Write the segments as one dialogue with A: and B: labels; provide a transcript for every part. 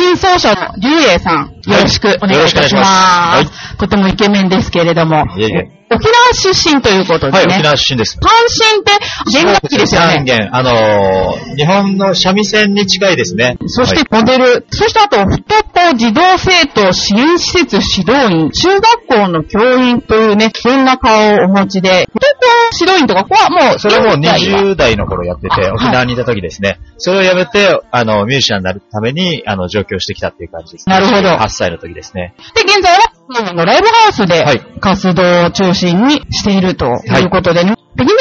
A: が
B: 三振奏者の竜英さん、よろしくお願いいたし
C: よろしくお願い
B: とてもイケメンですけれども、
C: いえいえ
B: 沖縄出身ということで
C: はい、
B: ね。
C: 沖縄出身です。
B: 三振って弦楽器ですよね。
C: 三弦。あのー、日本の三味線に近いですね。
B: そして
C: はい
B: モデル、そしてあと、不登校児童生徒支援施設指導員、中学校の教員というね、そんな顔をお持ちで、指導員とか、ここはもう、
C: それはもう
B: 現在は
C: 20代の頃やってて、
B: あ
C: 沖縄にいた時ですね。それをやめて、あの、ミュージシャンになるために、あの、上京してきたっていう感じです、ね。
B: なるほど
C: 8歳の時ですね。
B: で、現在は、のライブハウスで
C: はい
B: 活動を中心にしているということでね、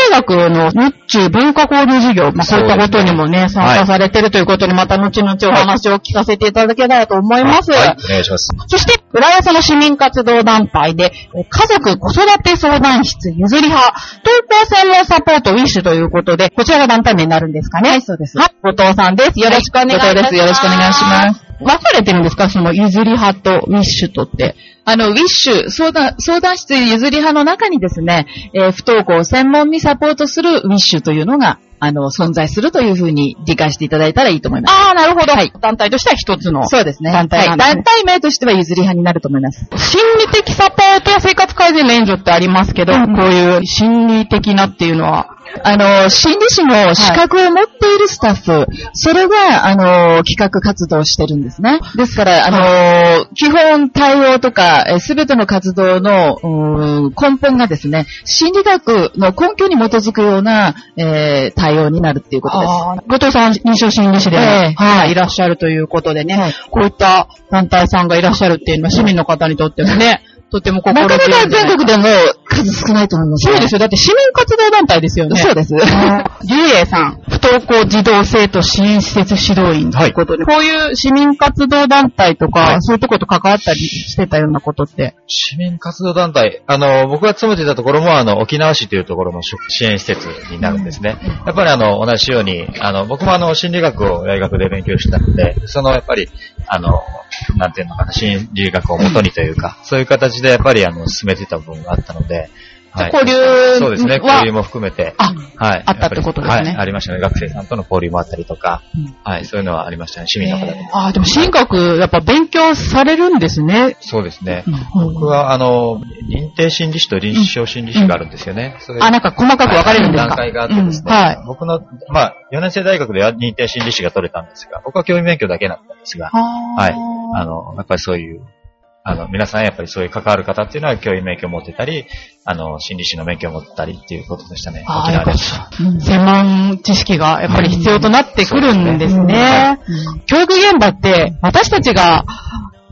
B: 大学の日中文化交流事業、まあ、そういったことにもね、参加されてるということで、また後々お話を聞かせていただけたらと思います。
C: はい、お願いします。
B: そして、浦安の市民活動団体で、え家族子育て相談室ゆずり派、登校専門サポートウィッシュということで、こちらが団体名になるんですかね。はい、そうです。はい、後藤さんです。よろしくお願いします。
D: はい後藤ですよろしくお願いします。
B: 分かれてるんですか？そのゆずり派とウィッシュとって。
D: あの、ウィッシュ、相談、相談室譲り派の中にですね、えー不登校を専門にサポートするウィッシュというのが、あの、存在するというふうに理解していただいたらいいと思います。
B: ああ、なるほど。団体としては一つの。
D: そうですね。
B: 団体ね
D: はい。団体名としては譲り派になると思います。
B: 心理的サポートや生活改善の援助ってありますけど、こういう心理的なっていうのは、
D: あの、心理師の資格を持っているスタッフ、それが、あの、企画活動をしてるんですね。ですから、あの、基本対応とか、すべての活動のうん根本がですね、心理学の根拠に基づくような、えー対応になるっていうことです。
B: 後藤さん、臨床心理士でも、
D: ええ
B: はい、いらっしゃるということでね、
D: はい
B: こういった団体さんがいらっしゃるっていうのは市民の方にとってもね、とても心
D: なかなか
B: 強いんじゃない
D: 全国でも数少ないと思います、
B: そうですよ。だって市民活動団体ですよね。
D: そうです。
B: 竜英さん、不登校児童生徒支援施設指導員ということで、こういう市民活動団体とか、
C: はい
B: そういうとこと関わったりしてたようなことって。
C: 市民活動団体、あの、僕が勤めていたところも、あの、沖縄市というところの支援施設になるんですね。やっぱりあの、同じように、あの、僕もあの、心理学を大学で勉強したので、その、やっぱり、あの、なんていうのかな、心理学をもとにというか、そういう形でやっぱりあの、進めてた部分があったので、はい。
B: 交流
C: そうですね、
B: は
C: 交流も含めて、
B: あ、
C: はい。
B: あったってことですね
C: はい、ありましたね。学生さんとの交流もあったりとか、はい、そういうのはありましたね、市民の方で。
B: ああ、でも心理学、やっぱ勉強されるんですね。
C: そうですね。
B: うん
C: 僕は、あの、認定心理師と臨床心理師があるんですよね。それ
B: あ、なんか細かく分かれるんですか？
C: 段階があってですね。
B: うんはい。
C: 僕の、まあ、4年生大学では認定心理師が取れたんですが、僕は教員免許だけだったんですが、はい。あの、やっぱりそういう、あの、皆さんやっぱりそういう関わる方っていうのは教員免許を持ってたり、あの、心理師の免許を持ってたりっていうことでしたね。
B: あ
C: 沖縄で。
B: うん専門知識がやっぱり必要となってくるんですね。教育現場って私たちが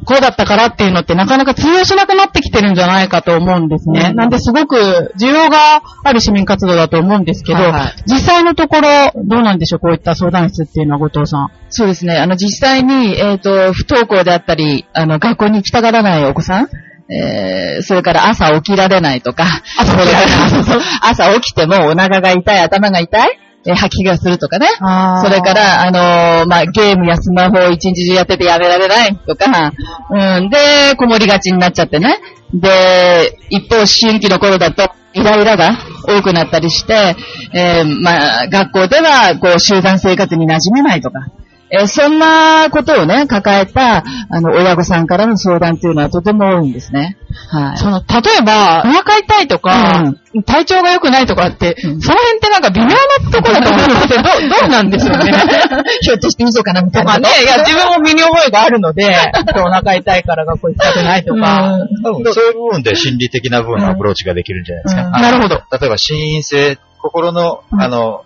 B: こうだったからっていうのってなかなか通用しなくなってきてるんじゃないかと思うんですね。なんですごく需要がある市民活動だと思うんですけど、
D: はいはい
B: 実際のところどうなんでしょうこういった相談室っていうのは後藤さん。
D: そうですね。あの、実際に、えっ、と、不登校であったり、あの、学校に行きたがらないお子さん、えー、それから朝起きられないとか。朝起き てもお腹が痛い、頭が痛い、えー吐き気がするとかね。それから、あのーまあ、ゲームやスマホを一日中やっててやめられないとか、うん、で、こもりがちになっちゃってね。で、一方、思春期の頃だと、イライラが多くなったりして、えーまあ、学校では、こう、集団生活に馴染めないとか、えーそんなことをね、抱えた、あの、親御さんからの相談っていうのはとても多いんですね。はい。
B: その、例えば、お腹痛いとか、体調が良くないとかって、その辺ってなんか微妙なところだと思うんですけど、どう、どうなんでしょうね。
D: ひょっとして嘘かなみたいな。
B: まあね、いや、自分も身に覚えがあるので、お腹痛いから学校行きたくないとか。
C: 多分そういう部分で心理的な部分のアプローチができるんじゃないですか。
B: なるほど。
C: 例えば、心因性、心の、あの、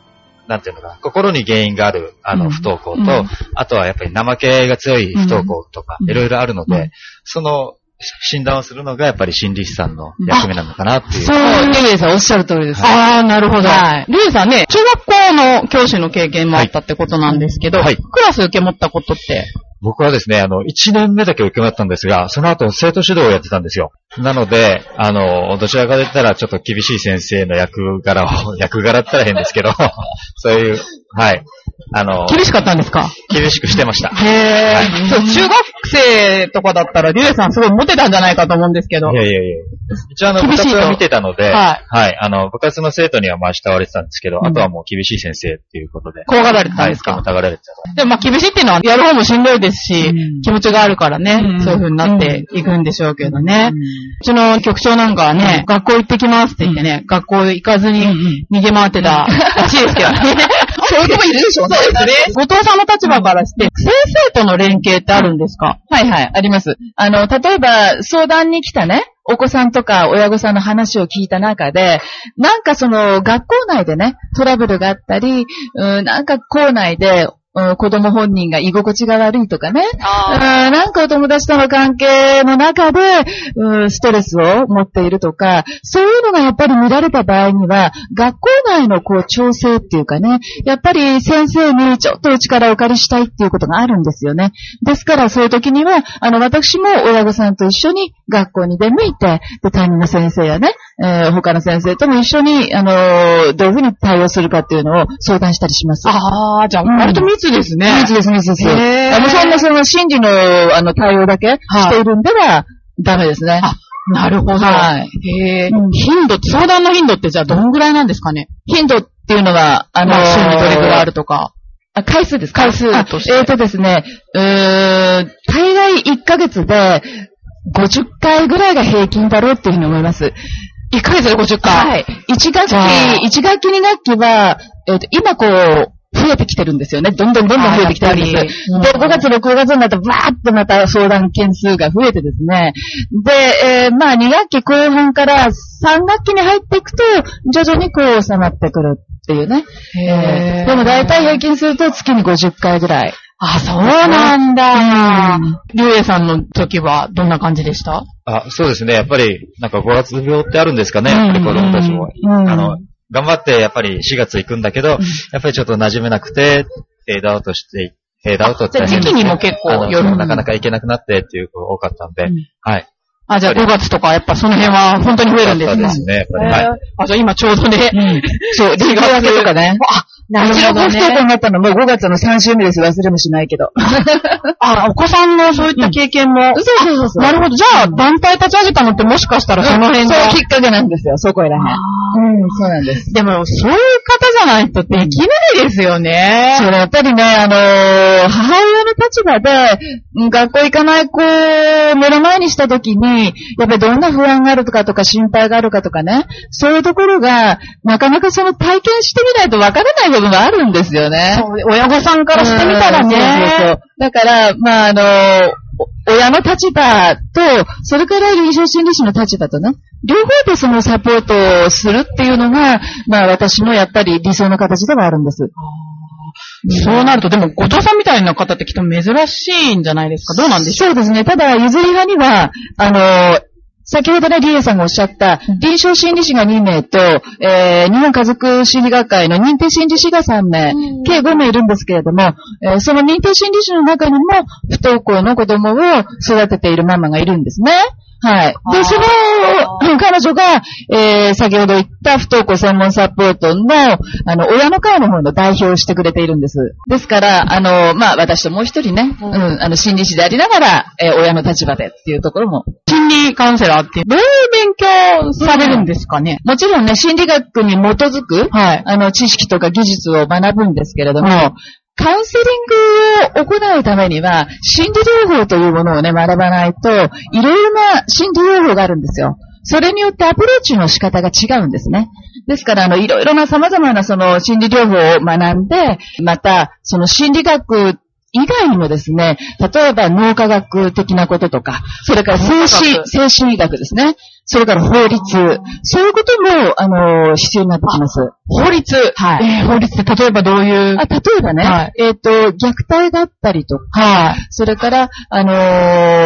C: なんていうのかな、心に原因がある、あの、
B: うん。
C: 不登校と、
B: うん。
C: あとはやっぱり怠けが強い不登校とか、
B: うん。
C: いろいろあるので、
B: うん。
C: その、診断をするのがやっぱり心理師さんの役目なのかなっていう。
B: そう
D: リエさんおっしゃる通りです。
B: ああ、なるほど。
D: はい。
B: リュウさんね、中学校の教師の経験もあったってことなんですけど、
C: はい。
B: クラス受け持ったことって、
C: 僕はですね、あの、1年目だけ受け持ったんですが、その後生徒指導をやってたんですよ。なので、あの、どちらかで言ったらちょっと厳しい先生の役柄を、役柄ったら変ですけど、そういう、はい。あの、
B: 厳しかったんですか？
C: 厳しくしてました。
B: へー。そう、中学生とかだったら、リュウさんすごいモテたんじゃないかと思うんですけど
C: い。やいやいや。一応あの、部活を見てたので、
B: はい
C: はい。あの、部活の生徒にはまあ慕われてたんですけど、
B: うん
C: あとはもう厳しい先生っていうことで。
B: 怖がられてたんですか？
C: はい、疑われてた。
B: でもまあ厳しいっていうのはやる方もしんどいですし、
D: うん
B: 気持ちがあるからね、
D: うん
B: そういう風になっていくんでしょうけどね。うちの局長なんかはね、学校行ってきますって言ってね、学校行かずに逃げ回ってたらしいですけどね。
D: そういう子もいるでしょうね。
B: そうですね。後藤さんの立場からして、先生との連携ってあるんですか？
D: はいはい、あります。あの、例えば、相談に来たね、お子さんとか親御さんの話を聞いた中で、なんかその、学校内でね、トラブルがあったり、うん、なんか校内で、うん子供本人が居心地が悪いとかね、うんなんかお友達との関係の中で、うんストレスを持っているとか、そういうのがやっぱり見られた場合には、学校内のこう調整っていうかね、やっぱり先生にちょっとお力をお借りしたいっていうことがあるんですよね。ですからそういう時には、あの私も親御さんと一緒に学校に出向いて、で担任の先生やね、えー他の先生とも一緒に、あのーどういうふうに対応するかっていうのを相談したりします。
B: ああ、じゃあ
D: うん
B: 割と密ですね。
D: 密です、密です。あの、そんなその心理の、あの、対応だけしているんでは、ダメですね。
B: あなるほど。
D: はい
B: へえ、
D: うん
B: 頻度相談の頻度ってじゃあどんぐらいなんですかね？
D: 頻度っていうのは、あの
B: 週にどれぐらいあるとか。
D: あ、回数ですか？
B: 回数として
D: あえっ、とですね、うーん、大概1ヶ月で50回ぐらいが平均だろうっていうふうに思います。
B: 1ヶ月で50回。
D: はい。1学期
B: じゃあ、
D: 1学期2学期は、えっ、と、今こう、増えてきてるんですよね。どんどんどんどん増えてきてるんです。で、5月、6月になると、バーッとまた相談件数が増えてですね。で、えーまあ、2学期後半から3学期に入っていくと、徐々にこう収まってくるっていうね。
B: へー
D: でも大体平均すると月に50回ぐらい。
B: あ、そうなんだ
D: うん。
B: りゅうえさんの時はどんな感じでした？
C: あ、そうですね。やっぱり、なんか5月病ってあるんですかね。
B: うん
C: やっぱり子供たちも。
D: うん
C: あの、頑張ってやっぱり4月行くんだけど、やっぱりちょっと馴染めなくて、フェードアウトして、フェードアウトって
B: じゃあ時期にも結構
C: あの
B: よる
C: なかなか行けなくなってっていう子が多かったんで、
D: うん
C: はい。
B: あ、じゃあ5月とかやっぱその辺は本当に増えるんですね。
C: そうですね。やっぱり、はい。
B: あ、じゃあ今ちょうどね。
D: そう、リーグ分けとかね。
B: あ、なるほどね。
D: になったのも5月の3週目です。忘れもしないけど。
B: あ、お子さんのそういった経験も。
D: そうそうそうそう
B: なるほど。じゃあ、団体立ち上げたのってもしかしたらその辺が。
D: そうきっかけなんですよ、そこいらへん。うん、そうなんです。
B: でも、そういう方じゃないとできないですよね。
D: それやっぱりね、あのー母親の立場で、うん学校行かない子を目の前にしたときに、やっぱりどんな不安があるとかとか心配があるかとかね、そういうところが、なかなかその体験してみないとわからない部分があるんですよね。
B: そう親御さんからしてみたらね。
D: うんそうそうそう。だから、まあ、あの親の立場と、それから臨床心理士の立場とね、両方でそのサポートをするっていうのが、まあ私のやっぱり理想の形ではあるんです。
B: そうなると、でも、後藤さんみたいな方ってきっと珍しいんじゃないですか？どうなんでしょう？
D: そうですね。ただ、譲り派には、あのー先ほどね、リエさんがおっしゃった、臨床心理士が2名と、えー日本家族心理学会の認定心理士が3名、計5名いるんですけれども、えーその認定心理士の中にも、不登校の子供を育てているママがいるんですね。はい。で、その、彼女が、えー先ほど言った不登校専門サポートの、あの、親の会の方の代表をしてくれているんです。ですから、あの、まあ、私ともう一人ね、うん、あの、心理師でありながら、えー親の立場でっていうところも
B: 心理カウンセラーって、どういう勉強されるんですかね、
D: もちろんね、心理学に基づく、
B: はい。
D: あの、知識とか技術を学ぶんですけれども、カウンセリングを行うためには、心理療法というものをね、学ばないと、いろいろな心理療法があるんですよ。それによってアプローチの仕方が違うんですね。ですから、あの、いろいろな様々なその心理療法を学んで、また、その心理学以外にもですね、例えば脳科学的なこととか、それから精神、
B: 学
D: 精神医学ですね。それから法律、そういうことも、あの、必要になってきます。
B: 法律。
D: はい
B: えー法律って例えばどういう？
D: あ例えばね、
B: はい
D: えっ、と、虐待があったりとか、
B: はい。
D: それから、あの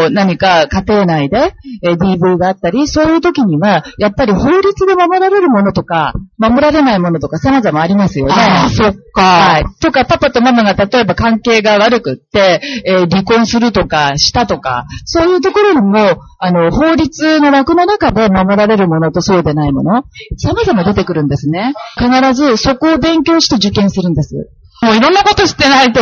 D: ー何か家庭内で、えー DV があったり、そういう時には、やっぱり法律で守られるものとか、守られないものとか様々ありますよね。
B: ああ、そっか。
D: はい。とか、パパとママが例えば関係が悪くって、えー離婚するとか、したとか、そういうところにも、あの、法律の枠の中で守られるものとそうでないもの、様々出てくるんですね。必ずそこを勉強して受験するんです。
B: もういろんなこと知ってないと。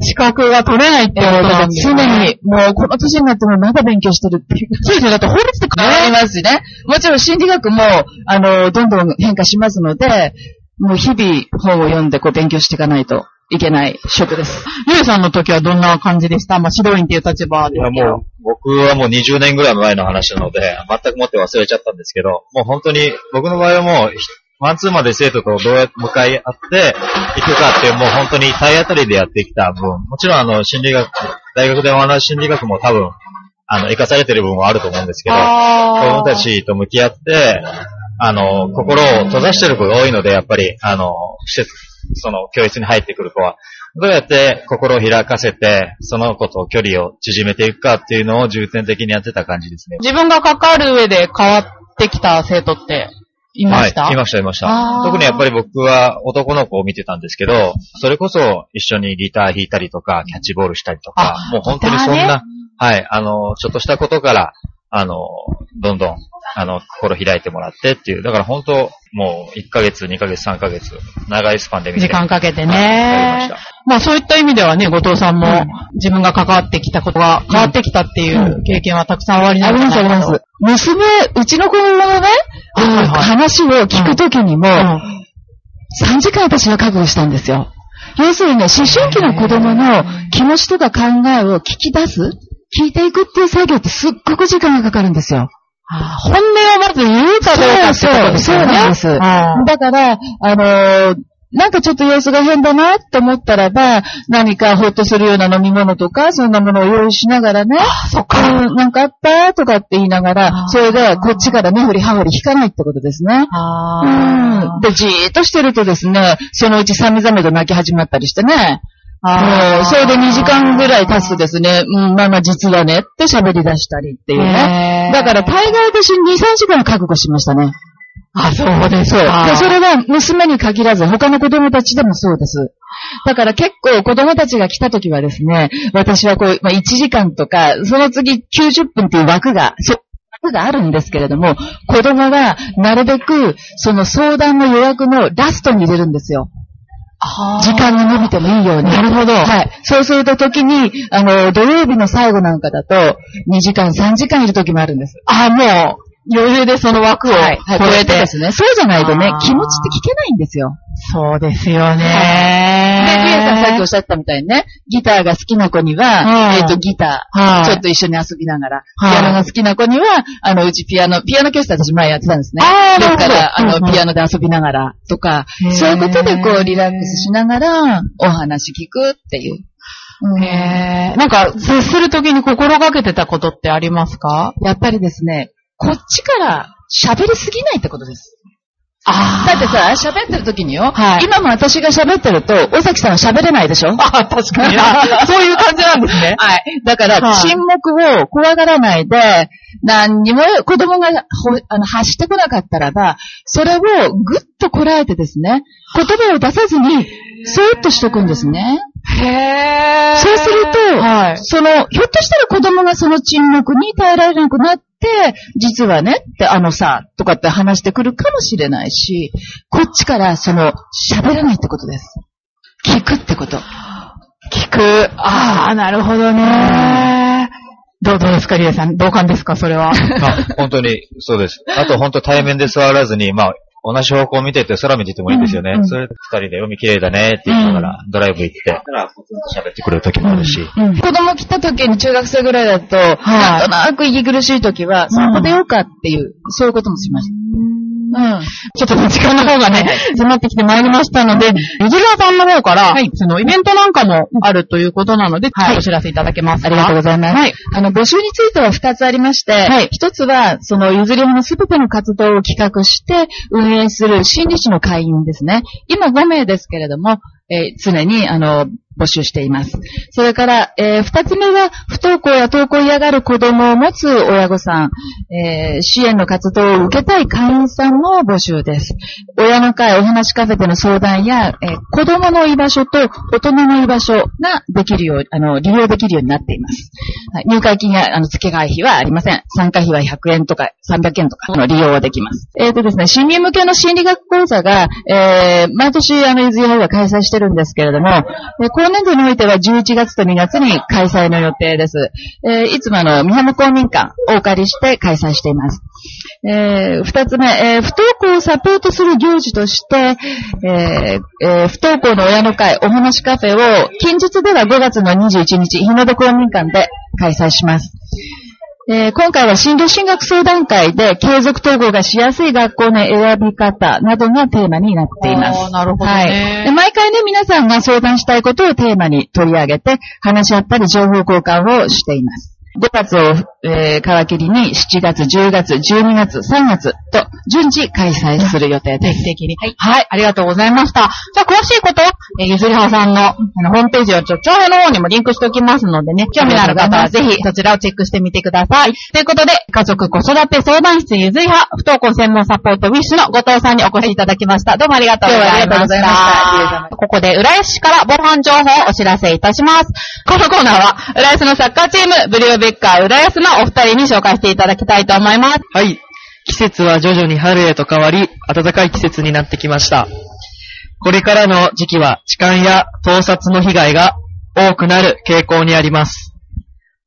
B: 資格が取れないって
D: えー、
B: ことなんですね。
D: 常に、もうこの年になってもまだ勉強してるっていう。
B: そうですよ。だって法律って
D: ありますしね。もちろん心理学も、あの、どんどん変化しますので、もう日々本を読んでこう勉強していかないといけない職です。
B: ゆうさんの時はどんな感じでした？まあ、指導員っていう立場で。
C: いや、もう、僕はもう20年ぐらい前の話なので、全くもって忘れちゃったんですけど、もう本当に、僕の場合はもう、ひマンツーマンで生徒とどうやって向かい合っていくかっていう、もう本当に体当たりでやってきた分、もちろんあの、心理学、大学で学ぶ心理学も多分、あの、活かされてる部分はあると思うんですけど、子
B: あ
C: 供たちと向き合って、あの、心を閉ざしてる子が多いので、やっぱり、あの、施設、その、教室に入ってくる子は、どうやって心を開かせて、その子と距離を縮めていくかっていうのを重点的にやってた感じですね。
B: 自分が関わる上で変わってきた生徒っていました、
C: はい、いました、いました。特にやっぱり僕は男の子を見てたんですけど、それこそ一緒にギター弾いたりとか、キャッチボールしたりとか
B: あ、
C: もう本当にそんな、はい、あの、ちょっとしたことから、あの、どんどん、あの、心開いてもらってっていう、だから本当、もう1ヶ月、2ヶ月、3ヶ月、長いスパンで見て。
B: 時間かけて
C: はいま
B: あそういった意味ではね、後藤さんも自分が関わってきたことが変わってきたっていう経験はたくさんおありな
D: あり
B: のかな
D: ます、あります。娘、うちの子のね、
B: はいはい。
D: 話を聞くときにも、3時間私は覚悟したんですよ。要するにね、思春期の子供の気持ちとか考えを聞き出す聞いていくっていう作業ってすっごく時間がかかるんですよ。
B: あー本音をまず言うかどうかってことですよね。
D: そうそうそうなんですだから、あのーなんかちょっと様子が変だなって思ったらば、何かほっとするような飲み物とか、そんなものを用意しながらね、
B: そっか。
D: うんなんかあったとかって言いながら、それでこっちからね、振りは振り引かないってことですね。
B: あ
D: うん。で、じーっとしてるとですね、そのうちさめざめと泣き始まったりしてね。
B: あー
D: もうそれで2時間ぐらい経つとですね、うん、まあまあ実はねって喋り出したりっていうね。だから大概私2、3時間覚悟しましたね。
B: あ、そうです
D: そう。
B: か。
D: で、それは娘に限らず他の子供たちでもそうです。だから結構子供たちが来た時はですね、私はこう、まあ、1時間とか、その次90分っていう枠が、そ枠があるんですけれども、子供がなるべくその相談の予約のラストに入れるんですよ。時間が伸びてもいいように。
B: なるほど
D: はい。そうすると時に、あの、土曜日の最後なんかだと、2時間、3時間いる時もあるんです。
B: あ、もう、余裕でその枠を超
D: はい。はい。超え
B: えて。
D: てですね。そうじゃないとね気持ちって聞けないんですよ。
B: そうですよ
D: で、
B: ね。
D: リエさんさっきおっしゃったみたいにね、ギターが好きな子には、
B: うん
D: えっ、と、ギター、
B: はい。
D: ちょっと一緒に遊びながら、
B: はい。
D: ピアノが好きな子には、あの、うちピアノ、ピアノ教室私前やってたんですね。
B: あー
D: ですから、あの、ピアノで遊びながらとかそういうことでこう、リラックスしながら、お話聞くっていう。うん。
B: へー。なんか、接するときに心がけてたことってありますか？
D: やっぱりですね、こっちから喋りすぎないってことです。
B: あ
D: だってさ、喋ってる時によ、
B: はい
D: 今も私が喋ってると、尾崎さんは喋れないでしょ？
B: あ、確かに。そういう感じなんですね。
D: はい。だから、
B: はい
D: 沈黙を怖がらないで、何にも子供がほあの発してこなかったらば、それをぐっとこらえてですね、言葉を出さずに、そーっとしとくんですね。
B: へー
D: そうすると、
B: はい。
D: その、ひょっとしたら子供がその沈黙に耐えられなくなって、実はね、ってあのさ、とかって話してくるかもしれないし、こっちからその、喋らないってことです。聞くってこと。
B: 聞く。ああ、なるほどね。どうどうですか、リエさん。同感ですか、それは？
C: あ本当に、そうです。あと本当対面で座らずに、まあ、同じ方向を見てて空見ててもいいんですよね。
D: うんうん。
C: それで二人で海綺麗だねって言いながら、ドライブ行って、喋ってくれる時もあるし。
D: うん子供来た時に中学生ぐらいだと、なんとなく息苦しい時は、散歩出ようかっていう、そういうこともしました。うん。
B: ちょっと時間の方がね、迫ってきてまいりましたので、ゆずらさんの方から、そのイベントなんかもあるということなので、
D: はい
B: お知らせいただけますか？
D: ありがとうございます。
B: はい。
D: あの、募集については2つありまして、
B: はい
D: 1つは、その、ゆずり派のすべての活動を企画して、運営する新日の会員ですね。今5名ですけれども、えー常に、あの、募集しています。それから、えー二つ目は、不登校や登校嫌がる子供を持つ親御さん、えー支援の活動を受けたい会員さんの募集です。親の会お話カフェでの相談や、えー子供の居場所と大人の居場所ができるよう、あの、利用できるようになっています。はい、入会金や、あの、付け替え費はありません。参加費は100円とか300円とかの利用はできます。えっ、とですね、市民向けの心理学講座が、えー、毎年、あの、ゆずやほが開催してるんですけれども、えー今年度においては11月と2月に開催の予定です。えーいつもの、宮浜公民館をお借りして開催しています。えー二つ目、えー不登校をサポートする行事として、えーえー不登校の親の会お話カフェを近日では5月の21日、日の出公民館で開催します。えー今回は進路進学相談会で継続統合がしやすい学校の選び方などがテーマになっています。
B: なるほどね
D: はいで。毎回ね、皆さんが相談したいことをテーマに取り上げて、話し合ったり情報交換をしています。5月を、えー皮切りに7月、10月、12月、3月と順次開催する予定です。
B: 定期的に。はい。ありがとうございました。じゃあ、詳しいこと、えーゆずりはさんのあのホームページをちょ、長編の方にもリンクしておきますのでね、興味のある方はぜひそちらをチェックしてみてください。ということで、家族子育て相談室ゆずりは不登校専門サポートウィッシュの後藤さんにお越しいただきました。どうもありがとうございました。
D: ありがとうございました
B: ここで、浦安市から防犯情報をお知らせいたします。このコーナーは、浦安のサッカーチーム、ブリューベッカー浦安のお二人に紹介していただきたいと思います。
E: はい。季節は徐々に春へと変わり、暖かい季節になってきました。これからの時期は痴漢や盗撮の被害が多くなる傾向にあります。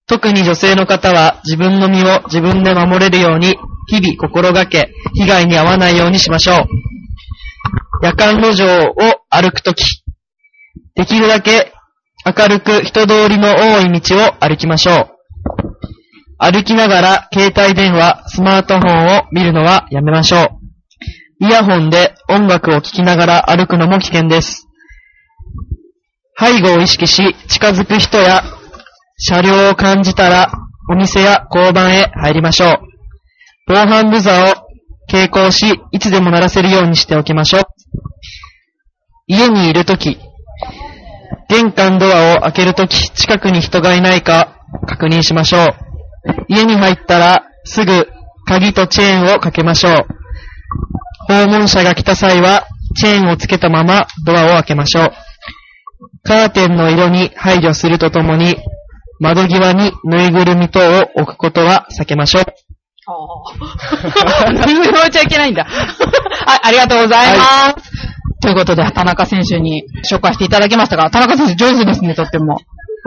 E: 特に女性の方は自分の身を自分で守れるように日々心がけ、被害に遭わないようにしましょう。夜間路上を歩くとき、できるだけ明るく人通りの多い道を歩きましょう。歩きながら携帯電話、スマートフォンを見るのはやめましょう。イヤホンで音楽を聴きながら歩くのも危険です。背後を意識し、近づく人や車両を感じたら、お店や交番へ入りましょう。防犯ブザーを携行し、いつでも鳴らせるようにしておきましょう。家にいるとき、玄関ドアを開けるとき、近くに人がいないか確認しましょう。家に入ったら、すぐ、鍵とチェーンをかけましょう。訪問者が来た際は、チェーンをつけたままドアを開けましょう。カーテンの色に配慮するとともに、窓際にぬいぐるみ等を置くことは避けましょう。
B: 全然置いちゃいけないんだ。はい、ありがとうございます。ということで、田中選手に紹介していただきましたが、田中選手上手ですね、とっても。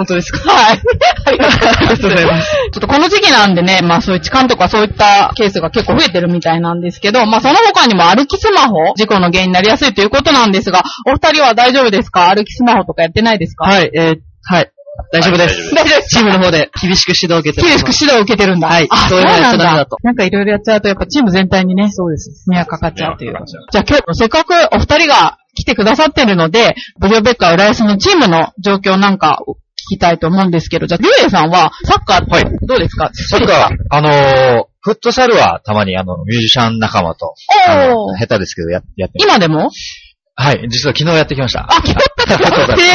E: 本当ですか？
B: はい。ありがとうございま。
E: ま す
B: ちょっとこの時期なんでね、まあそういう痴漢とかそういったケースが結構増えてるみたいなんですけど、まあその他にも歩きスマホ、事故の原因になりやすいということなんですが、お二人は大丈夫ですか？歩きスマホとかやってないですか？い。
E: はい、えー、はい。大丈夫です。
B: 大丈夫です。
E: チームの方で厳しく指導を受けております
B: 厳しく指導を受けてるんだ。
E: はい
B: あ、そう
E: いうのやっ
B: なんだ
E: ちゃダメだと。
B: なんかいろいろやっちゃうと、やっぱチーム全体にね、そうです。迷惑かかっちゃうという。じゃあ今日、せっかくお二人が来てくださってるので、ブリオベッカー浦安のチームの状況なんかきたいと思うんですけど、じゃあ、リュウエイさんは、サッカーってどうですか？
C: サッカー、あのーフットサルはたまにあの、ミュージシャン仲間と、下手ですけどややって。
B: 今でも？
C: はい、実は昨日やってきました。
B: あ、聞こ えた
C: フットサル
B: へ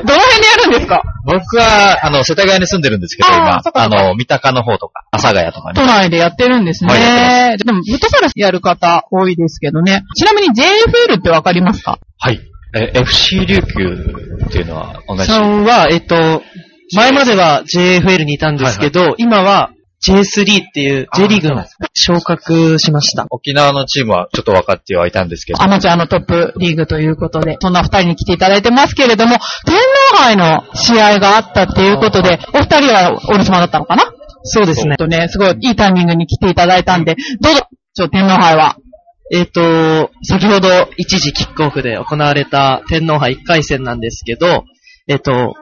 B: ー、どの辺でやるんですか？
C: 僕は、あの、世田谷に住んでるんですけど、今あの、三鷹の方とか、阿佐ヶ谷とか
B: 都
C: ね。
B: 内でやってるんですね。
C: はいやって
B: でも、フットサルやる方多いですけどね。ちなみに JFL ってわかりますか？
C: はい。え、FC 琉球っていうのは同じ？
E: さんは、えっと、前までは JFL にいたんですけど、今は J3 っていう
C: あ
E: J リーグの昇格しました。
C: 沖縄のチームはちょっと分かってはいたんですけど、
B: アマチュアのトップリーグということで、そんな二人に来ていただいてますけれども、天皇杯の試合があったっていうことで、お二人はお留守番だったのかな
E: そうですね。
B: とね、すごいいいタイミングに来ていただいたんで、どうぞ、ちょ、天皇杯は。
E: えっと、先ほど一時キックオフで行われた天皇杯1回戦なんですけど、えっと、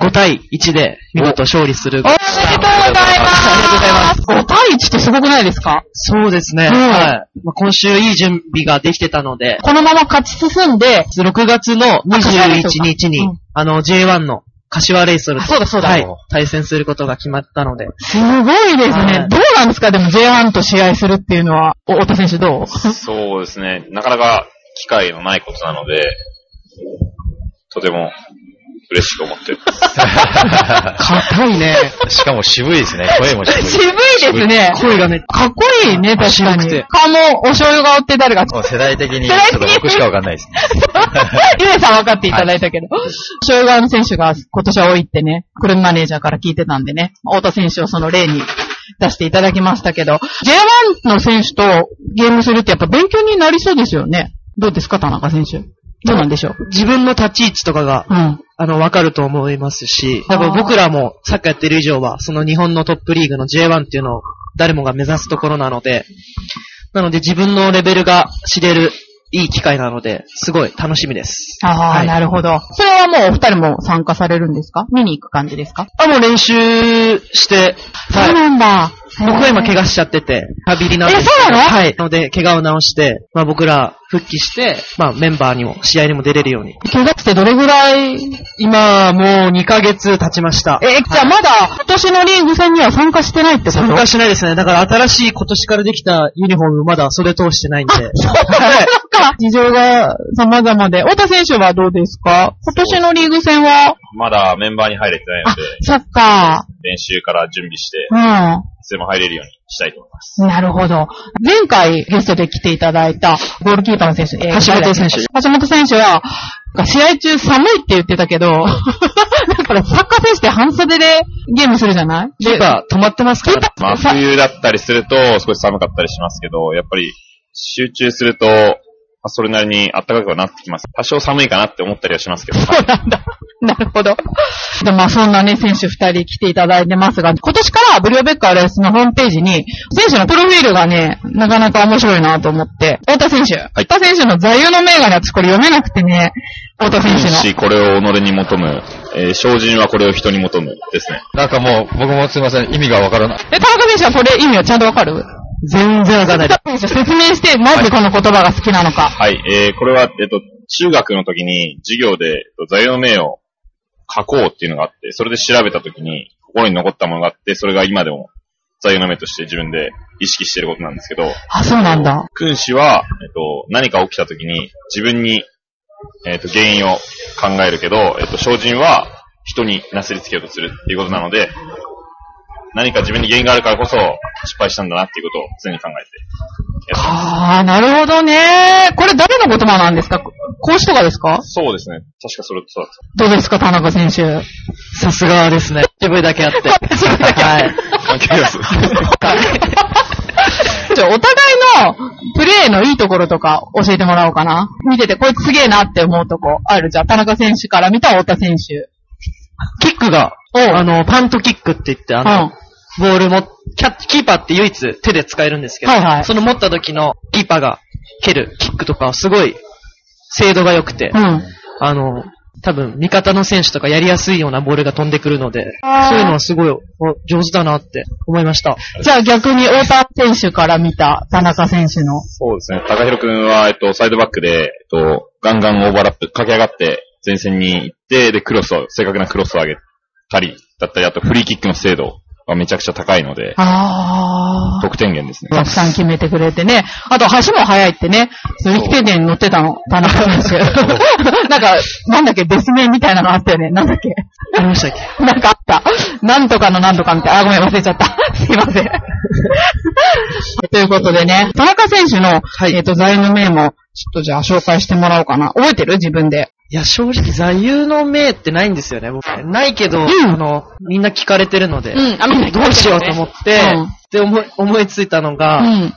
E: 5対1で見事勝利する。
B: おめでとうございます
E: ありがとうございます。
B: 5対1ってすごくないですか？
E: そうですね。
B: うん
E: はい。まあ今週いい準備ができてたので、
B: このまま勝ち進んで、
E: 6月の21日に、
B: うん
E: あの J1 の柏レイソルと、
B: あそうだそうだ。
E: はい、対戦することが決まったので、
B: すごいですね。
E: はい。
B: どうなんですか？でも J1 と試合するっていうのは、お、太田選手どう？
F: そうですね。なかなか機会のないことなので、とても嬉しく思ってます。
E: 硬いね。
C: しかも渋いですね。声も渋い。
B: 渋いですね。
E: 声がね、
B: かっこいいね、確かに
E: 白くて。
B: 顔もお醤油顔って誰が
C: もう世代的に、ち
B: 世代的に
C: ょっと僕しかわかんないですね。
B: ゆえさん分かっていただいたけど、醤油側の選手が今年は多いってね、クルンマネージャーから聞いてたんでね、太田選手をその例に出していただきましたけど、J1 の選手とゲームするってやっぱ勉強になりそうですよね。どうですか、田中選手？どうなんでしょう？
E: 自分の立ち位置とかが、
B: うん。
E: あの、わかると思いますし、多分僕らもサッカーやってる以上は、その日本のトップリーグの J1 っていうのを誰もが目指すところなので、なので自分のレベルが知れるいい機会なので、すごい楽しみです。
B: ああ、
E: はい
B: なるほど。それはもうお二人も参加されるんですか？見に行く感じですか？
E: あ、もう練習して、
B: そう
E: はい。
B: なんだ。
E: 僕は今怪我しちゃってて、リハビリなんですけど
B: えそうなの？
E: はい。なので、怪我を治して、まあ僕ら復帰して、まあメンバーにも、試合にも出れるように。
B: 怪我してどれぐらい
E: 今、もう2ヶ月経ちました？
B: え、じゃあまだ今年のリーグ戦には参加してないってこと？
E: 参加しないですね。だから新しい今年からできたユニフォームまだ袖通してないんで。はい。
B: か事情が様々で。太田選手はどうですか？今年のリーグ戦は？
F: まだメンバーに入れてないので、
B: そっか。
F: 練習から準備して、
B: うん。
F: いつでも入れるようにしたいと思います。
B: なるほど。前回ゲストで来ていただいたゴールキーパーの選手、えー
E: 橋本選手
B: 橋本選手は、試合中寒いって言ってたけど、だからサッカー選手って半袖でゲームするじゃない？
E: キーパー止まってますから。
F: まあ
B: さ
F: 冬だったりすると少し寒かったりしますけど、やっぱり集中すると、まあそれなりに暖かくはなってきます。多少寒いかなって思ったりはしますけど。
B: そうなんだ。なるほど。でまあそんなね、選手二人来ていただいてますが、今年からブリオベッカーレースのホームページに、選手のプロフィールがね、なかなか面白いなと思って、太田選手。太田選手の座右の銘がね、私これ読めなくてね、太田選手の。
F: し、これを己に求む、えー精進はこれを人に求むですね。
C: なんかもう、僕もすいません、意味がわからない。
B: え、田中選手はこれ意味はちゃんとわかる？
E: 全然わかんない。
B: 説明して、なぜこの言葉が好きなのか。
F: はい、えー、これは、えっと、中学の時に授業で、えっと、座右の銘を書こうっていうのがあって、それで調べた時に心に残ったものがあって、それが今でも座右の銘として自分で意識してることなんですけど、
B: あ、そうなんだ。
F: 君子は、えっと、何か起きた時に自分に、えっと、原因を考えるけど、えっと、精進は人になすりつけようとするっていうことなので、何か自分に原因があるからこそ失敗したんだなっていうことを常に考えて。
B: ああ、なるほどね。これ誰の言葉なんですか？講師とかですか？
F: そうですね。確かそれとそうだった。
B: どうですか、田中選手？
E: さすがですね。自分だけあって。はい。
F: 関係あります。
B: ちょ、お互いのプレーのいいところとか教えてもらおうかな。見てて、こいつすげえなって思うとこある？じゃあ、田中選手から見た太田選手。
E: キックが、あの、パントキックって言って、あ
B: うん。
E: の、ボールも、キャッチ、キーパーって唯一手で使えるんですけど、
B: はいはい
E: その持った時のキーパーが蹴るキックとかはすごい精度が良くて、
B: うん。
E: あの、多分味方の選手とかやりやすいようなボールが飛んでくるので、そういうのはすごいお上手だなって思いました。
B: じゃあ逆に太田選手から見た田中選手の。
F: そうですね。高弘くんは、えっと、サイドバックで、えっと、ガンガンオーバーラップ、駆け上がって、前線に行って、で、クロスを、正確なクロスを上げたり、だったり、あとフリーキックの精度がめちゃくちゃ高いので、
B: ああ。
F: 得点源ですね。
B: たくさん決めてくれてね。あと、橋も速いってね。そういう規定に乗ってたの、田中選手。なんか、なんだっけ、別名みたいなのあったよね。なんだっけ。
E: ありましたっけ？
B: なんかあった。なんとかのなんとかみたいな。あ、ごめん、忘れちゃった。すいません。ということでね、田中選手の、
E: はい
B: えっ、と、座右の銘も、ちょっとじゃあ紹介してもらおうかな。覚えてる？自分で。
E: いや、正直座右の銘ってないんですよね、僕。ないけど、
B: ん
E: あの、みんな聞かれてるので、
B: うんあみんな聞かれてるね
E: どうしようと思って、
B: うん
E: で、思い、思いついたのが、
B: うん。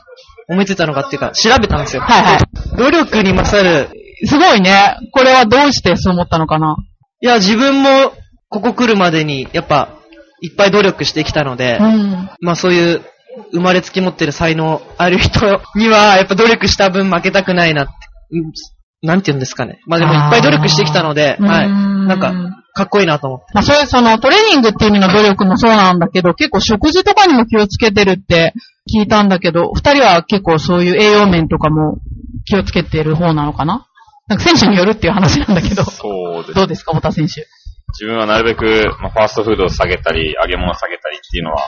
E: 思いついたのがっていうか、調べたんですよ。
B: はいはい。
E: 努力に勝る、
B: すごいね。これはどうしてそう思ったのかな？い
E: や、自分も、ここ来るまでに、やっぱ、いっぱい努力してきたので、
B: うん。
E: まあそういう、生まれつき持ってる才能ある人には、やっぱ努力した分負けたくないなって、うんなんて言うんですかね。まあでもいっぱい努力してきたので、はい。
B: うん
E: なんか、かっこいいなと思って。
B: まあ、そういう、その、トレーニングっていう意味の努力もそうなんだけど、結構食事とかにも気をつけてるって聞いたんだけど、二人は結構そういう栄養面とかも気をつけてる方なのかな？なんか選手によるっていう話なんだけど、
F: そうです
B: どうですか、太田選手？
F: 自分はなるべく、まあ、ファーストフードを下げたり、揚げ物を下げたりっていうのは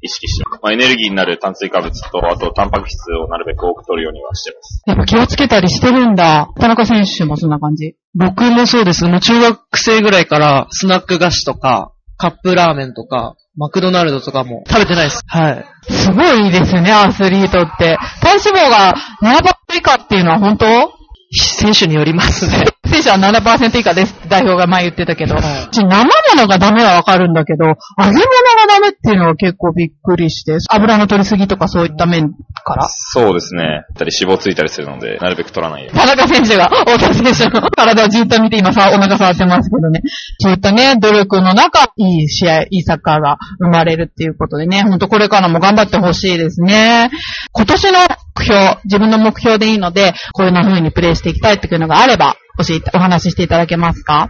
F: 意識してます。まあ、エネルギーになる炭水化物と、あとタンパク質をなるべく多く取るようにはしてます。
B: やっぱ気をつけたりしてるんだ。田中選手もそんな感じ。
E: 僕もそうです。もう中学生ぐらいからスナック菓子とか、カップラーメンとか、マクドナルドとかも食べてないです。はい。
B: すごいですね、アスリートって。体脂肪が7%以下っていうのは本当？
E: 選手によりますね。
B: 選手は7%以下ですって代表が前言ってたけど、ち生物がダメはわかるんだけど、揚げ物がダメっていうのは結構びっくりして、油の取りすぎとかそういった面から。
F: そうですね。たり脂肪ついたりするので、なるべく取らないように。
B: 田中選手が、太田選手の 体をじっと見て今さ、お腹触ってますけどね。そういったね、努力の中、いい試合、いいサッカーが生まれるっていうことでね、ほんとこれからも頑張ってほしいですね。今年の目標、自分の目標でいいので、こういう風にプレイしていきたいっていうのがあれば、教えて、お話ししていただけますか？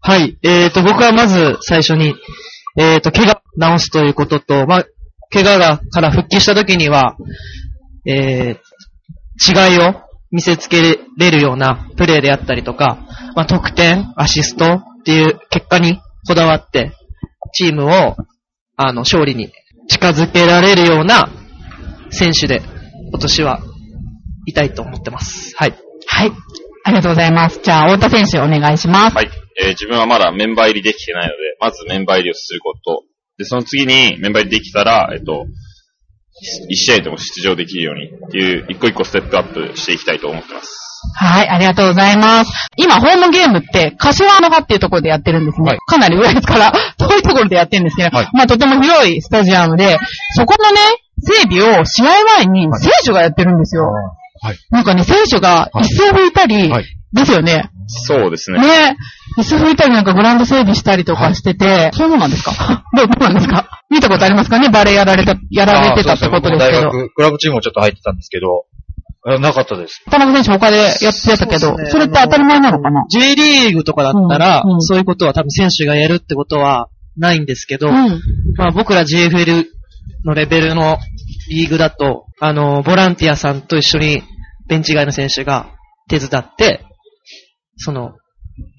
E: はい。えーと、僕はまず最初に、えーと、怪我を治すということと、まあ、怪我がから復帰した時には、えー、違いを見せつけれるようなプレーであったりとか、まあ、得点、アシストっていう結果にこだわって、チームを、あの、勝利に近づけられるような選手で、今年はいたいと思ってます。はい。
B: はい。ありがとうございます。じゃあ、太田選手お願いします。
F: はい。えー自分はまだメンバー入りできてないので、まずメンバー入りをすること。で、その次にメンバー入りできたら、えっと、一試合でも出場できるようにっていう、一個一個ステップアップしていきたいと思ってます。
B: はい、ありがとうございます。今、ホームゲームって、柏の葉っていうところでやってるんですね。
C: はい
B: かなり上ですから、遠いところでやってるんですけど、
C: はい
B: まあとても広いスタジアムで、そこのね、整備を試合前に選手がやってるんですよ。
C: はい。
B: なんかね、選手が椅子を拭いたり、
C: はい
B: ですよね。
F: そうですね。
B: ね。椅子拭いたりなんかグラウンド整備したりとかしてて、そういうもんなんですか？ど うどうなんですか？見たことありますかね？バレーやられた、やられてたってことですけど。
C: あーそう大学、クラブチームもちょっと入ってたんですけど、あなかったです。
B: 田中選手他でやってたけど、そ,、
E: ね
B: れって当たり前なのかな
E: ？J リーグとかだったら、
B: うんうん
E: そういうことは多分選手がやるってことはないんですけど、
B: うん。
E: まあ僕ら JFL のレベルのリーグだと、あの、ボランティアさんと一緒にベンチ外の選手が手伝って、その、っ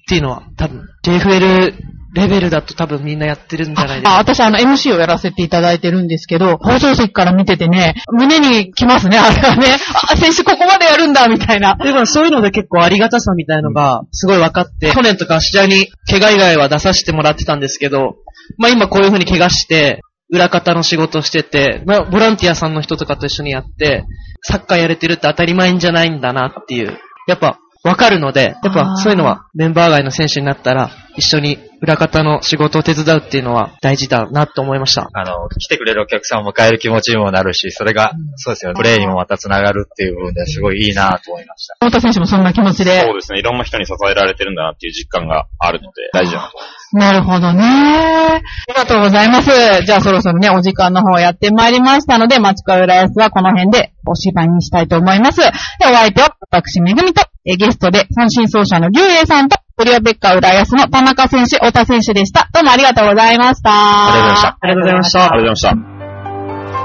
E: ていうのは多分 JFL レベルだと多分みんなやってるんじゃないです
B: あ、
E: か。
B: 私あの MC をやらせていただいてるんですけど、放送席から見ててね、胸に来ますね、あれはね。あ、選手ここまでやるんだ、みたいな。
E: でもそういうので結構ありがたさみたいのがすごい分かって、去年とか試合に怪我以外は出させてもらってたんですけど、まあ今こういう風に怪我して、裏方の仕事してて、まあボランティアさんの人とかと一緒にやって、サッカーやれてるって当たり前んじゃないんだなっていう、やっぱ分かるので、やっぱそういうのはメンバー外の選手になったら、一緒に裏方の仕事を手伝うっていうのは大事だなと思いました。
C: あの、来てくれるお客さんを迎える気持ちにもなるし、それが、そうですよね、プレーにもまた繋がるっていう部分ですごいいいなと思いました。
B: 太田選手もそんな気持ちで
F: そう。ですね。いろんな人に支えられてるんだなっていう実感があるので、大事だなと思います。
B: なるほどね。ありがとうございます。じゃあそろそろね、お時間の方やってまいりましたので、町川浦安はこの辺でお芝居にしたいと思います。で、お相手は私、めぐみと、えゲストで三振奏者の竜英さんと、クリアベッカ浦安の田中選手、太田選手でした。どうもありがとうございました。
C: ありがとうございました
B: ありがとうございました。
E: ありがとうございました。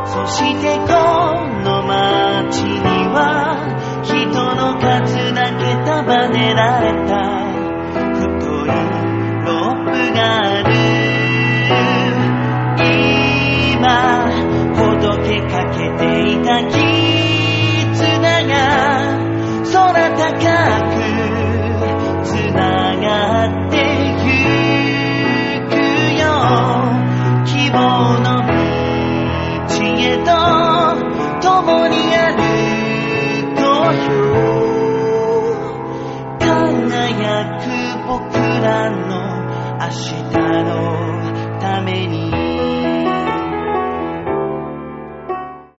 A: そしてこの街には人の数だけ束ねられた太いロープがある今ほどけかけていた絆僕らの明日のために